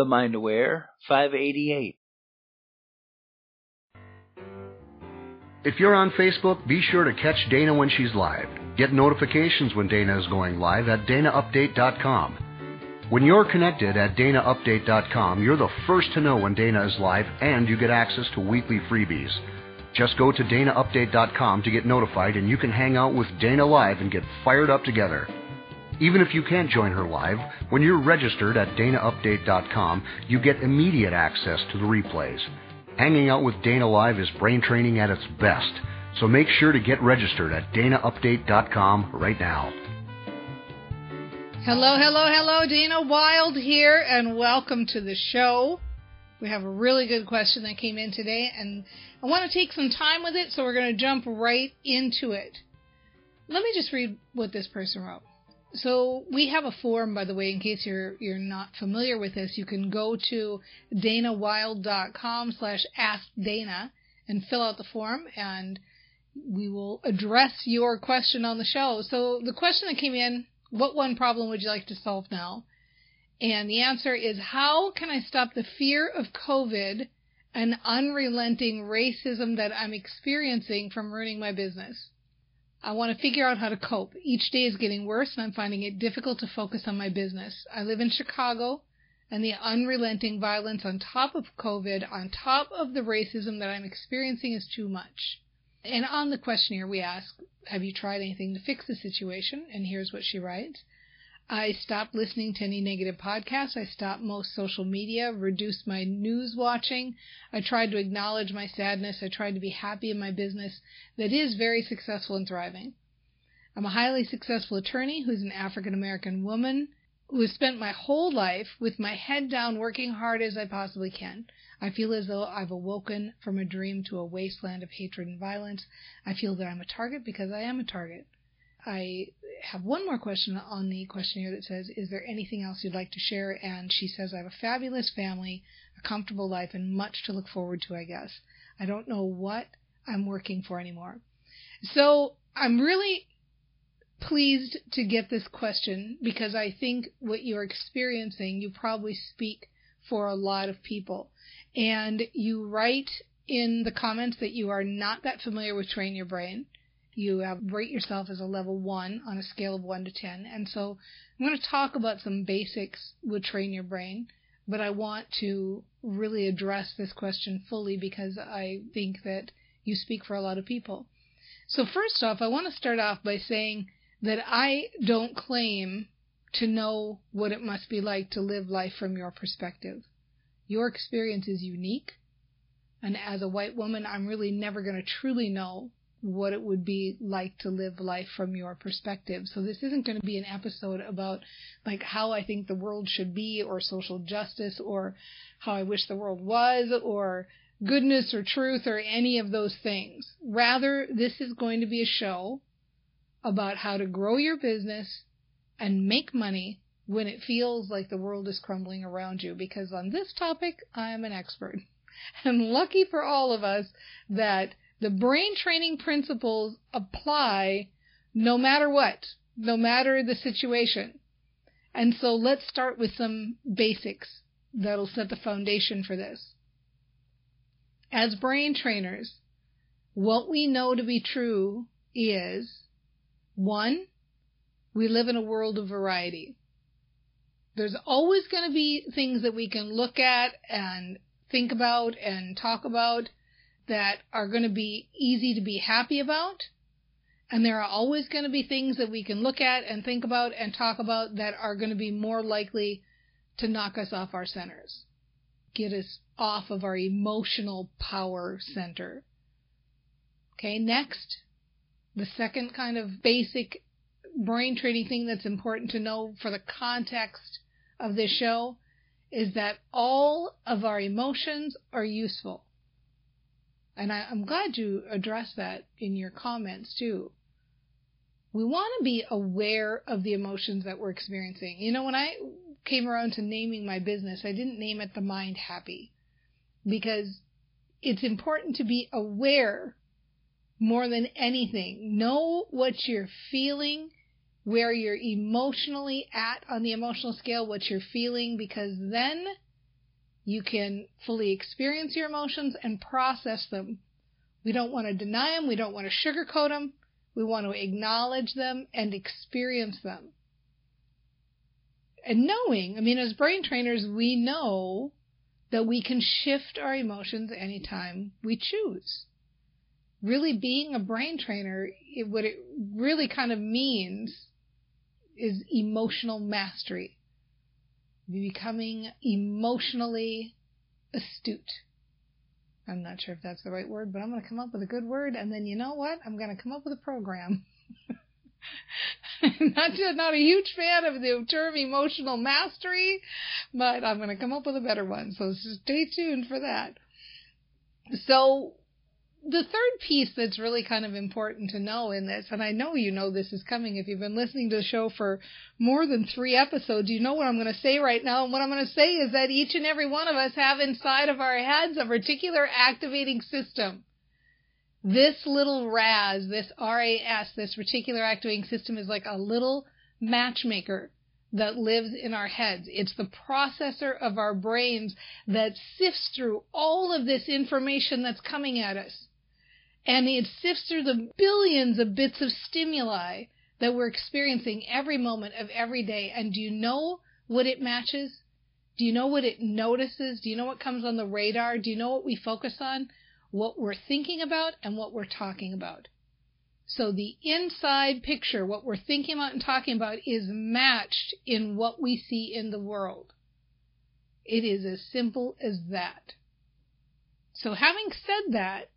The Mind Aware 588. If you're on Facebook, be sure to catch Dana when she's live. Get notifications when Dana is going live at danaupdate.com. When you're connected at danaupdate.com, you're the first to know when Dana is live and you get access to weekly freebies. Just go to danaupdate.com to get notified and you can hang out with Dana live and get fired up together. Even if you can't join her live, when you're registered at danaupdate.com, you get immediate access to the replays. Hanging out with Dana Live is brain training at its best, so make sure to get registered at danaupdate.com right now. Hello, hello, hello, Dana Wilde here, and welcome to the show. We have a really good question that came in today, and I want to take some time with it, so we're going to jump right into it. Let me just read what this person wrote. So we have a form, by the way, in case you're you're not familiar with this. You can go to danawilde.com slash askdana and fill out the form, and we will address your question on the show. So the question that came in, what one problem would you like to solve now? And the answer is, how can I stop the fear of COVID and unrelenting racism that I'm experiencing from ruining my business? I want to figure out how to cope. Each day is getting worse, and I'm finding it difficult to focus on my business. I live in Chicago, and the unrelenting violence on top of COVID, on top of the racism that I'm experiencing, is too much. And on the questionnaire, we ask, Have you tried anything to fix the situation? And here's what she writes I stopped listening to any negative podcasts. I stopped most social media, reduced my news watching. I tried to acknowledge my sadness. I tried to be happy in my business that is very successful and thriving. I'm a highly successful attorney who's an African American woman who has spent my whole life with my head down working hard as I possibly can. I feel as though I've awoken from a dream to a wasteland of hatred and violence. I feel that I'm a target because I am a target. I have one more question on the questionnaire that says, Is there anything else you'd like to share? And she says, I have a fabulous family, a comfortable life, and much to look forward to, I guess. I don't know what I'm working for anymore. So I'm really pleased to get this question because I think what you're experiencing, you probably speak for a lot of people. And you write in the comments that you are not that familiar with Train Your Brain you have, rate yourself as a level one on a scale of one to ten. And so I'm going to talk about some basics with train your brain, but I want to really address this question fully because I think that you speak for a lot of people. So first off, I want to start off by saying that I don't claim to know what it must be like to live life from your perspective. Your experience is unique. And as a white woman, I'm really never going to truly know what it would be like to live life from your perspective. So this isn't going to be an episode about like how I think the world should be or social justice or how I wish the world was or goodness or truth or any of those things. Rather, this is going to be a show about how to grow your business and make money when it feels like the world is crumbling around you because on this topic I am an expert. And lucky for all of us that the brain training principles apply no matter what, no matter the situation. And so let's start with some basics that'll set the foundation for this. As brain trainers, what we know to be true is one, we live in a world of variety. There's always going to be things that we can look at and think about and talk about that are going to be easy to be happy about. And there are always going to be things that we can look at and think about and talk about that are going to be more likely to knock us off our centers, get us off of our emotional power center. Okay, next, the second kind of basic brain training thing that's important to know for the context of this show is that all of our emotions are useful. And I, am glad you addressed that in your comments too. We want to be aware of the emotions that we're experiencing. You know, when I came around to naming my business, I didn't name it the Mind Happy because it's important to be aware more than anything. Know what you're feeling, where you're emotionally at on the emotional scale, what you're feeling, because then you can fully experience your emotions and process them. We don't want to deny them. We don't want to sugarcoat them. We want to acknowledge them and experience them. And knowing, I mean, as brain trainers, we know that we can shift our emotions anytime we choose. Really being a brain trainer, it, what it really kind of means is emotional mastery. Becoming emotionally astute. I'm not sure if that's the right word, but I'm going to come up with a good word, and then you know what? I'm going to come up with a program. not just, not a huge fan of the term emotional mastery, but I'm going to come up with a better one. So stay tuned for that. So the third piece that's really kind of important to know in this, and I know you know this is coming if you've been listening to the show for more than three episodes, you know what I'm going to say right now. And what I'm going to say is that each and every one of us have inside of our heads a reticular activating system. This little RAS, this RAS, this reticular activating system is like a little matchmaker that lives in our heads. It's the processor of our brains that sifts through all of this information that's coming at us and it sifts through the billions of bits of stimuli that we're experiencing every moment of every day. And do you know what it matches? Do you know what it notices? Do you know what comes on the radar? Do you know what we focus on? What we're thinking about and what we're talking about. So the inside picture, what we're thinking about and talking about, is matched in what we see in the world. It is as simple as that. So having said that,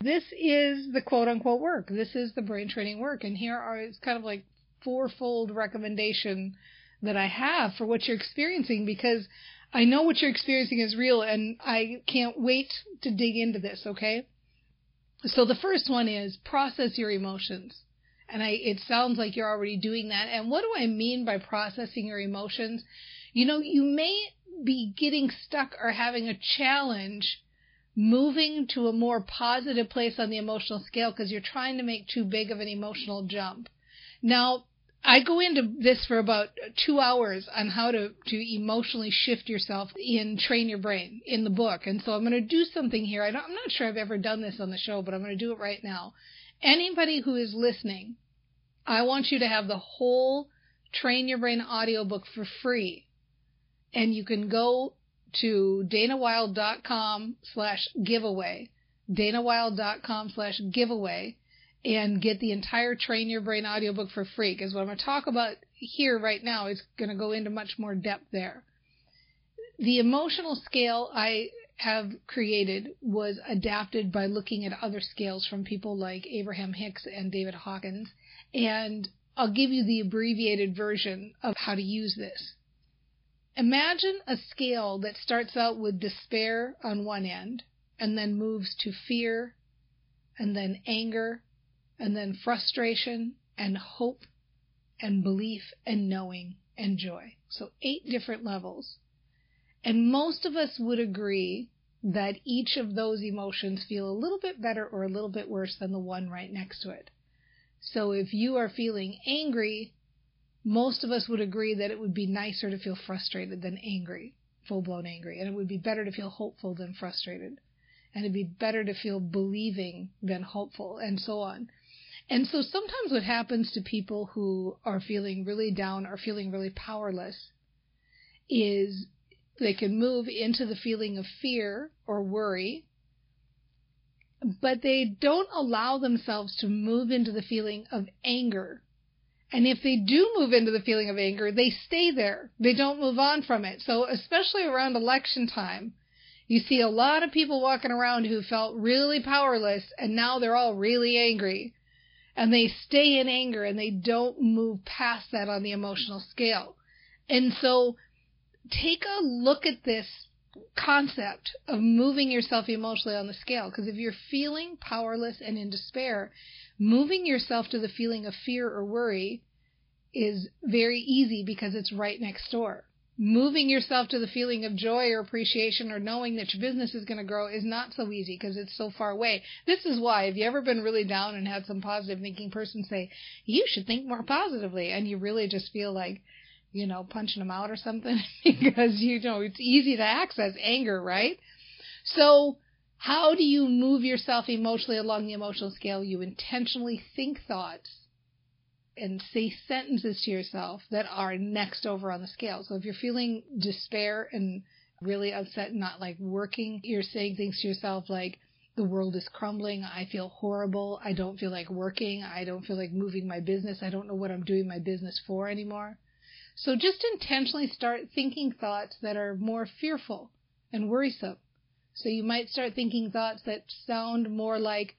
this is the quote unquote work. This is the brain training work. And here are, it's kind of like fourfold recommendation that I have for what you're experiencing because I know what you're experiencing is real and I can't wait to dig into this, okay? So the first one is process your emotions. And I, it sounds like you're already doing that. And what do I mean by processing your emotions? You know, you may be getting stuck or having a challenge moving to a more positive place on the emotional scale because you're trying to make too big of an emotional jump. Now, I go into this for about two hours on how to, to emotionally shift yourself in Train Your Brain in the book. And so I'm going to do something here. I am not sure I've ever done this on the show, but I'm going to do it right now. Anybody who is listening, I want you to have the whole Train Your Brain audiobook for free. And you can go to danawilde.com slash giveaway, danawilde.com slash giveaway, and get the entire Train Your Brain audiobook for free. Because what I'm going to talk about here right now is going to go into much more depth there. The emotional scale I have created was adapted by looking at other scales from people like Abraham Hicks and David Hawkins. And I'll give you the abbreviated version of how to use this. Imagine a scale that starts out with despair on one end and then moves to fear and then anger and then frustration and hope and belief and knowing and joy. So eight different levels. And most of us would agree that each of those emotions feel a little bit better or a little bit worse than the one right next to it. So if you are feeling angry, most of us would agree that it would be nicer to feel frustrated than angry, full blown angry. And it would be better to feel hopeful than frustrated. And it'd be better to feel believing than hopeful, and so on. And so sometimes what happens to people who are feeling really down or feeling really powerless is they can move into the feeling of fear or worry, but they don't allow themselves to move into the feeling of anger and if they do move into the feeling of anger, they stay there. They don't move on from it. So especially around election time, you see a lot of people walking around who felt really powerless and now they're all really angry. And they stay in anger and they don't move past that on the emotional scale. And so take a look at this concept of moving yourself emotionally on the scale. Because if you're feeling powerless and in despair, moving yourself to the feeling of fear or worry is very easy because it's right next door. Moving yourself to the feeling of joy or appreciation or knowing that your business is going to grow is not so easy because it's so far away. This is why, have you ever been really down and had some positive thinking person say, you should think more positively, and you really just feel like, you know, punching them out or something because, you know, it's easy to access anger, right? So, how do you move yourself emotionally along the emotional scale? You intentionally think thoughts and say sentences to yourself that are next over on the scale. So if you're feeling despair and really upset and not like working, you're saying things to yourself like, the world is crumbling. I feel horrible. I don't feel like working. I don't feel like moving my business. I don't know what I'm doing my business for anymore. So just intentionally start thinking thoughts that are more fearful and worrisome. So you might start thinking thoughts that sound more like,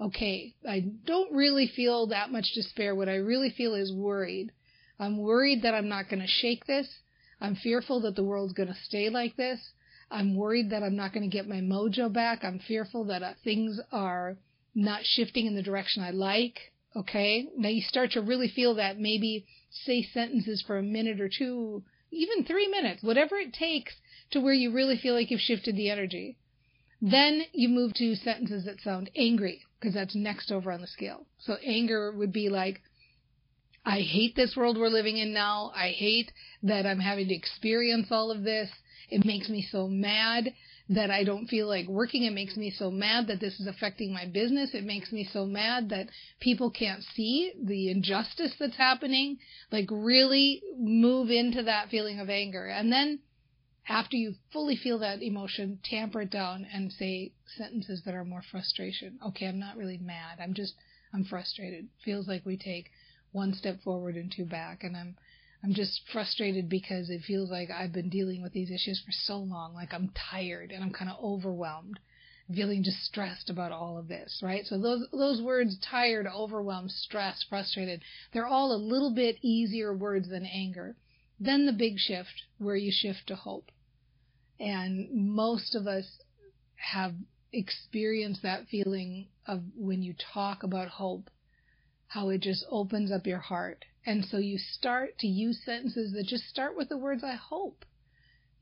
okay, I don't really feel that much despair. What I really feel is worried. I'm worried that I'm not going to shake this. I'm fearful that the world's going to stay like this. I'm worried that I'm not going to get my mojo back. I'm fearful that uh, things are not shifting in the direction I like. Okay. Now you start to really feel that maybe say sentences for a minute or two, even three minutes, whatever it takes to where you really feel like you've shifted the energy. Then you move to sentences that sound angry because that's next over on the scale. So anger would be like, I hate this world we're living in now. I hate that I'm having to experience all of this. It makes me so mad that I don't feel like working. It makes me so mad that this is affecting my business. It makes me so mad that people can't see the injustice that's happening. Like really move into that feeling of anger. And then after you fully feel that emotion, tamper it down and say sentences that are more frustration. Okay, I'm not really mad. I'm just, I'm frustrated. Feels like we take one step forward and two back. And I'm, I'm just frustrated because it feels like I've been dealing with these issues for so long. Like I'm tired and I'm kind of overwhelmed, feeling just stressed about all of this, right? So those, those words, tired, overwhelmed, stressed, frustrated, they're all a little bit easier words than anger. Then the big shift where you shift to hope. And most of us have experienced that feeling of when you talk about hope, how it just opens up your heart. And so you start to use sentences that just start with the words, I hope.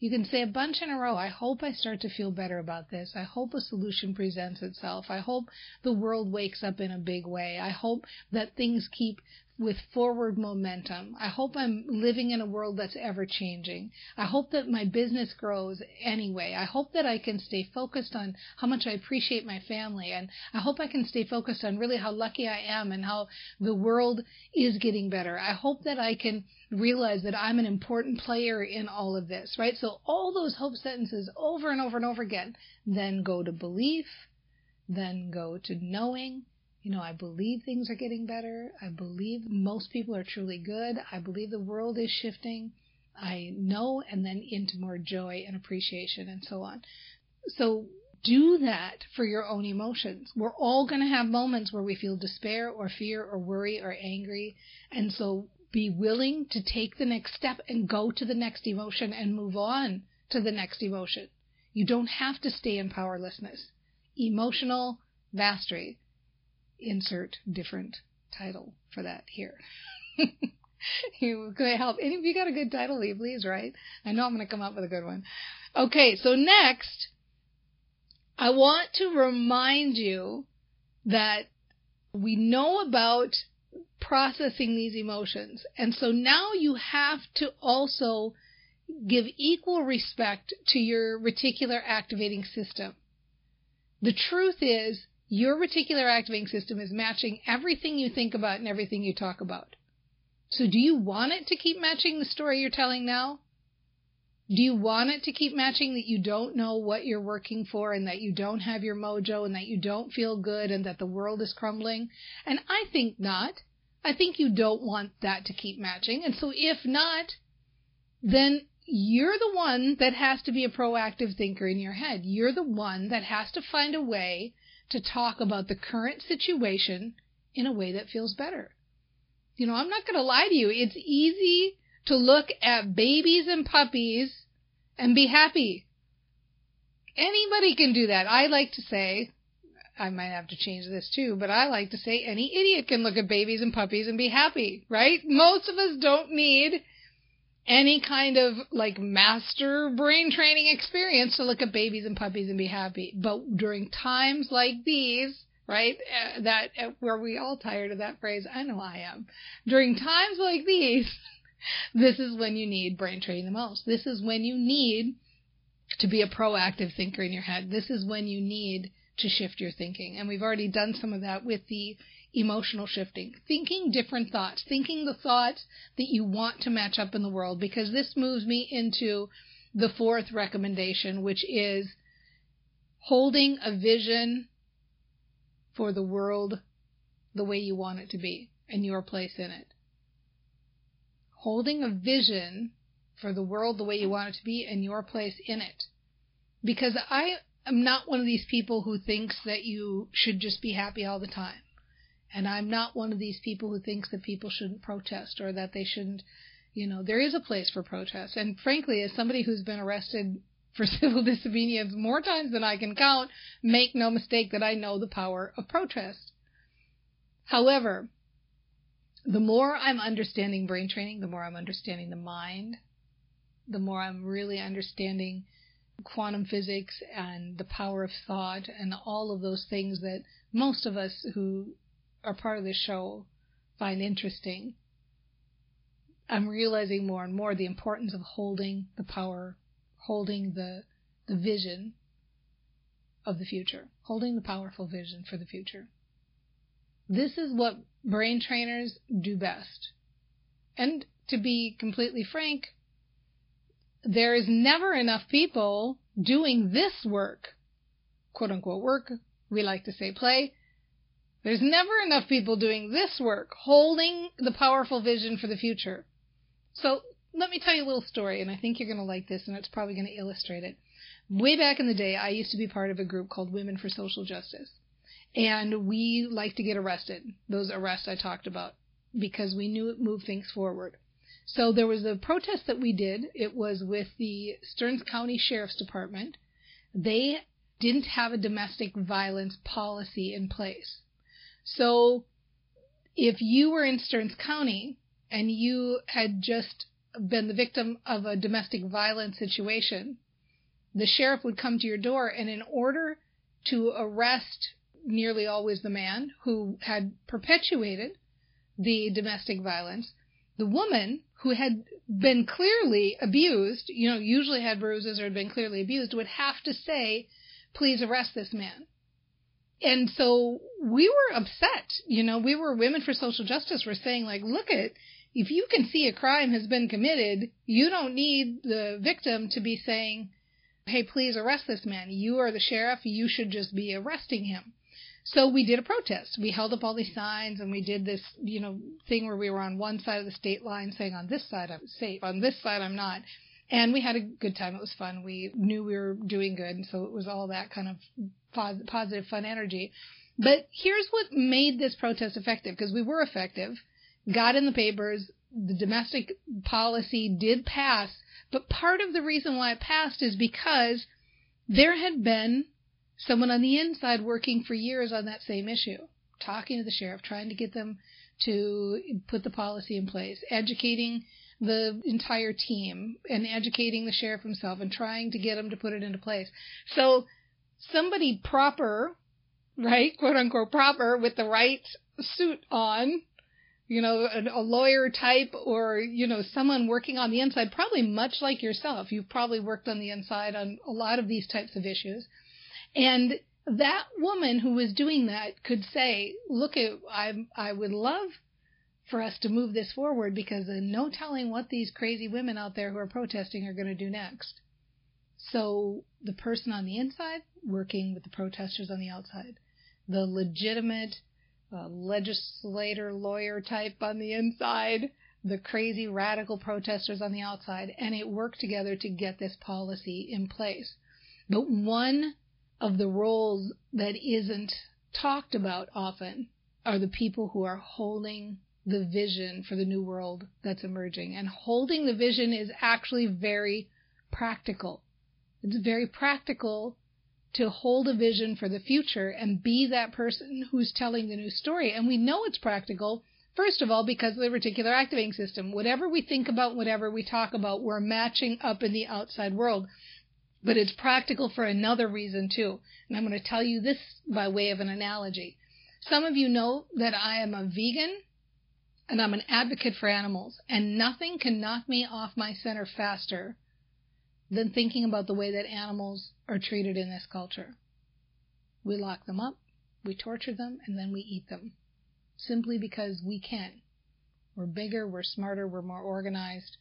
You can say a bunch in a row. I hope I start to feel better about this. I hope a solution presents itself. I hope the world wakes up in a big way. I hope that things keep with forward momentum. I hope I'm living in a world that's ever changing. I hope that my business grows anyway. I hope that I can stay focused on how much I appreciate my family and I hope I can stay focused on really how lucky I am and how the world is getting better. I hope that I can realize that I'm an important player in all of this, right? So all those hope sentences over and over and over again, then go to belief, then go to knowing, you know, I believe things are getting better. I believe most people are truly good. I believe the world is shifting. I know, and then into more joy and appreciation and so on. So do that for your own emotions. We're all going to have moments where we feel despair or fear or worry or angry. And so be willing to take the next step and go to the next emotion and move on to the next emotion. You don't have to stay in powerlessness. Emotional mastery insert different title for that here. you could help. Any of you got a good title, leave, please, right? I know I'm going to come up with a good one. Okay, so next, I want to remind you that we know about processing these emotions. And so now you have to also give equal respect to your reticular activating system. The truth is, your reticular activating system is matching everything you think about and everything you talk about. So do you want it to keep matching the story you're telling now? Do you want it to keep matching that you don't know what you're working for and that you don't have your mojo and that you don't feel good and that the world is crumbling? And I think not. I think you don't want that to keep matching. And so if not, then you're the one that has to be a proactive thinker in your head. You're the one that has to find a way to talk about the current situation in a way that feels better. You know, I'm not going to lie to you. It's easy to look at babies and puppies and be happy. Anybody can do that. I like to say, I might have to change this too, but I like to say any idiot can look at babies and puppies and be happy, right? Most of us don't need any kind of like master brain training experience to look at babies and puppies and be happy. But during times like these, right, uh, that uh, where we all tired of that phrase, I know I am. During times like these, this is when you need brain training the most. This is when you need to be a proactive thinker in your head. This is when you need to shift your thinking. And we've already done some of that with the emotional shifting. Thinking different thoughts, thinking the thoughts that you want to match up in the world, because this moves me into the fourth recommendation, which is holding a vision for the world the way you want it to be and your place in it. Holding a vision for the world the way you want it to be and your place in it. Because I am not one of these people who thinks that you should just be happy all the time. And I'm not one of these people who thinks that people shouldn't protest or that they shouldn't, you know, there is a place for protest. And frankly, as somebody who's been arrested for civil disobedience more times than I can count, make no mistake that I know the power of protest. However, the more I'm understanding brain training, the more I'm understanding the mind, the more I'm really understanding quantum physics and the power of thought and all of those things that most of us who are part of this show find interesting. I'm realizing more and more the importance of holding the power, holding the the vision of the future, holding the powerful vision for the future. This is what brain trainers do best. And to be completely frank, there is never enough people doing this work, quote unquote work. We like to say play. There's never enough people doing this work, holding the powerful vision for the future. So let me tell you a little story, and I think you're going to like this, and it's probably going to illustrate it. Way back in the day, I used to be part of a group called Women for Social Justice. And we liked to get arrested, those arrests I talked about, because we knew it moved things forward. So there was a protest that we did. It was with the Stearns County Sheriff's Department. They didn't have a domestic violence policy in place. So if you were in Stearns County and you had just been the victim of a domestic violence situation, the sheriff would come to your door and in order to arrest nearly always the man who had perpetuated the domestic violence, the woman who had been clearly abused, you know, usually had bruises or had been clearly abused, would have to say, please arrest this man. And so we were upset. You know, we were women for social justice we were saying like, look at, if you can see a crime has been committed, you don't need the victim to be saying, hey, please arrest this man. You are the sheriff. You should just be arresting him. So we did a protest. We held up all these signs and we did this, you know, thing where we were on one side of the state line saying on this side I'm safe, on this side I'm not. And we had a good time. It was fun. We knew we were doing good. And so it was all that kind of positive, fun energy. But here's what made this protest effective because we were effective, got in the papers, the domestic policy did pass. But part of the reason why it passed is because there had been someone on the inside working for years on that same issue, talking to the sheriff, trying to get them to put the policy in place, educating the entire team and educating the sheriff himself and trying to get him to put it into place. So somebody proper, right, quote unquote proper with the right suit on, you know, a, a lawyer type or, you know, someone working on the inside, probably much like yourself. You've probably worked on the inside on a lot of these types of issues and that woman who was doing that could say, look at, I, I would love for us to move this forward because there's no telling what these crazy women out there who are protesting are going to do next. So the person on the inside working with the protesters on the outside, the legitimate uh, legislator, lawyer type on the inside, the crazy radical protesters on the outside, and it worked together to get this policy in place. But one of the roles that isn't talked about often are the people who are holding the vision for the new world that's emerging. And holding the vision is actually very practical. It's very practical to hold a vision for the future and be that person who's telling the new story. And we know it's practical, first of all, because of the reticular activating system. Whatever we think about, whatever we talk about, we're matching up in the outside world. But it's practical for another reason too. And I'm going to tell you this by way of an analogy. Some of you know that I am a vegan and I'm an advocate for animals, and nothing can knock me off my center faster than thinking about the way that animals are treated in this culture. We lock them up, we torture them, and then we eat them. Simply because we can. We're bigger, we're smarter, we're more organized.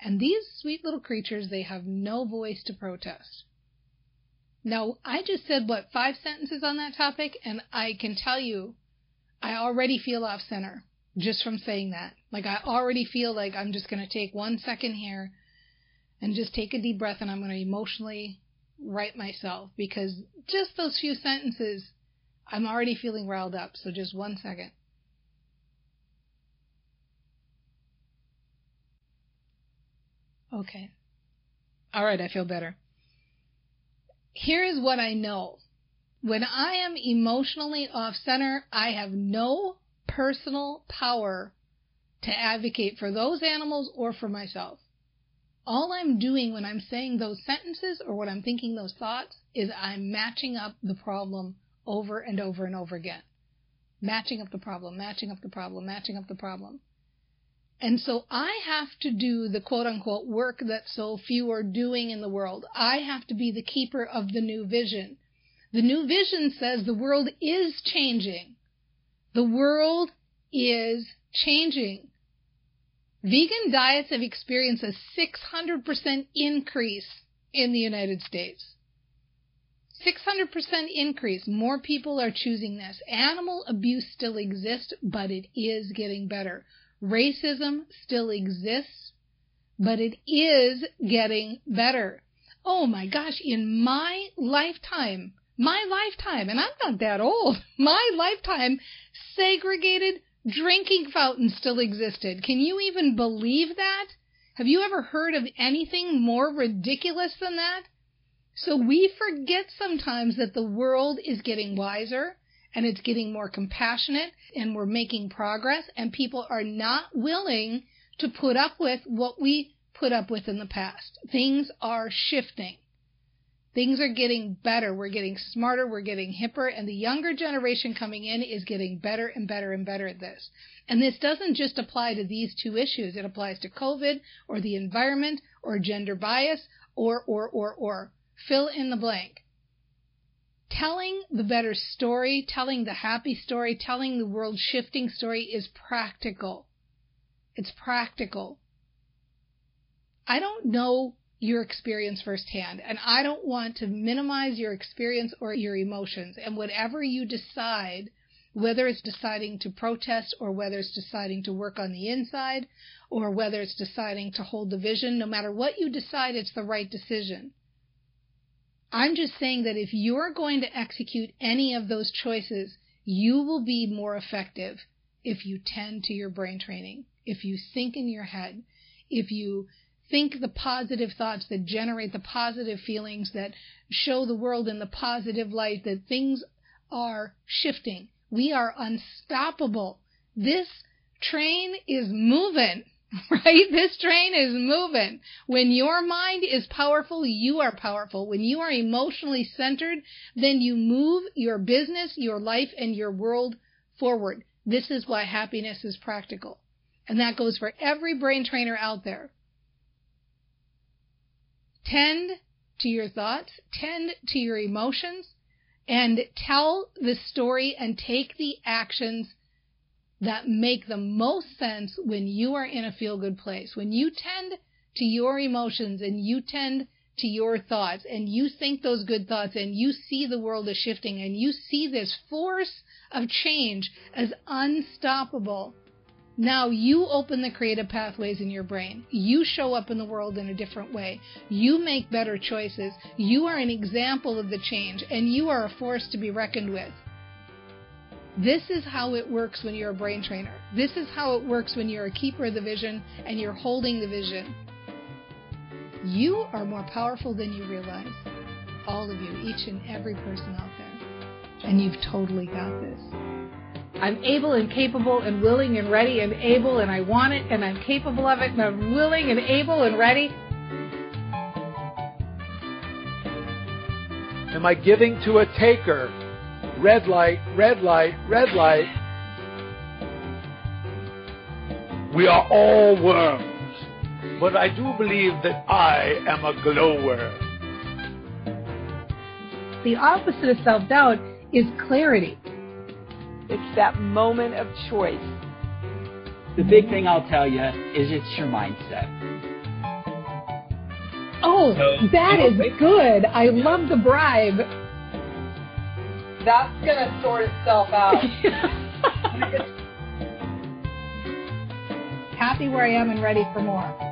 And these sweet little creatures, they have no voice to protest. Now, I just said, what, five sentences on that topic, and I can tell you, I already feel off center just from saying that. Like, I already feel like I'm just going to take one second here and just take a deep breath and I'm going to emotionally right myself because just those few sentences, I'm already feeling riled up. So just one second. Okay. All right, I feel better. Here is what I know. When I am emotionally off center, I have no personal power to advocate for those animals or for myself. All I'm doing when I'm saying those sentences or when I'm thinking those thoughts is I'm matching up the problem over and over and over again. Matching up the problem, matching up the problem, matching up the problem. And so I have to do the quote unquote work that so few are doing in the world. I have to be the keeper of the new vision. The new vision says the world is changing. The world is changing. Vegan diets have experienced a 600% increase in the United States. 600% increase. More people are choosing this. Animal abuse still exists, but it is getting better. Racism still exists, but it is getting better. Oh my gosh, in my lifetime, my lifetime, and I'm not that old, my lifetime, segregated drinking fountains still existed. Can you even believe that? Have you ever heard of anything more ridiculous than that? So we forget sometimes that the world is getting wiser and it's getting more compassionate and we're making progress and people are not willing to put up with what we put up with in the past. Things are shifting. Things are getting better. We're getting smarter. We're getting hipper. And the younger generation coming in is getting better and better and better at this. And this doesn't just apply to these two issues. It applies to COVID or the environment or gender bias or, or, or, or. Fill in the blank. Telling the better story, telling the happy story, telling the world shifting story is practical. It's practical. I don't know your experience firsthand. And I don't want to minimize your experience or your emotions. And whatever you decide, whether it's deciding to protest or whether it's deciding to work on the inside or whether it's deciding to hold the vision, no matter what you decide, it's the right decision. I'm just saying that if you're going to execute any of those choices, you will be more effective if you tend to your brain training, if you think in your head, if you think the positive thoughts that generate the positive feelings that show the world in the positive light that things are shifting. We are unstoppable. This train is moving, right? This train is moving. When your mind is powerful, you are powerful. When you are emotionally centered, then you move your business, your life, and your world forward. This is why happiness is practical. And that goes for every brain trainer out there. Tend to your thoughts, tend to your emotions, and tell the story and take the actions that make the most sense when you are in a feel good place. When you tend to your emotions and you tend to your thoughts and you think those good thoughts and you see the world is shifting and you see this force of change as unstoppable, now you open the creative pathways in your brain. You show up in the world in a different way. You make better choices. You are an example of the change, and you are a force to be reckoned with. This is how it works when you're a brain trainer. This is how it works when you're a keeper of the vision and you're holding the vision. You are more powerful than you realize. All of you, each and every person out there. And you've totally got this. I'm able and capable and willing and ready and able and I want it and I'm capable of it and I'm willing and able and ready. Am I giving to a taker? Red light, red light, red light. We are all worms, but I do believe that I am a glower. The opposite of self doubt is clarity. It's that moment of choice. The big thing I'll tell you is it's your mindset. Oh, So- that is good. I love the bribe. That's gonna sort itself out. Happy where I am and ready for more.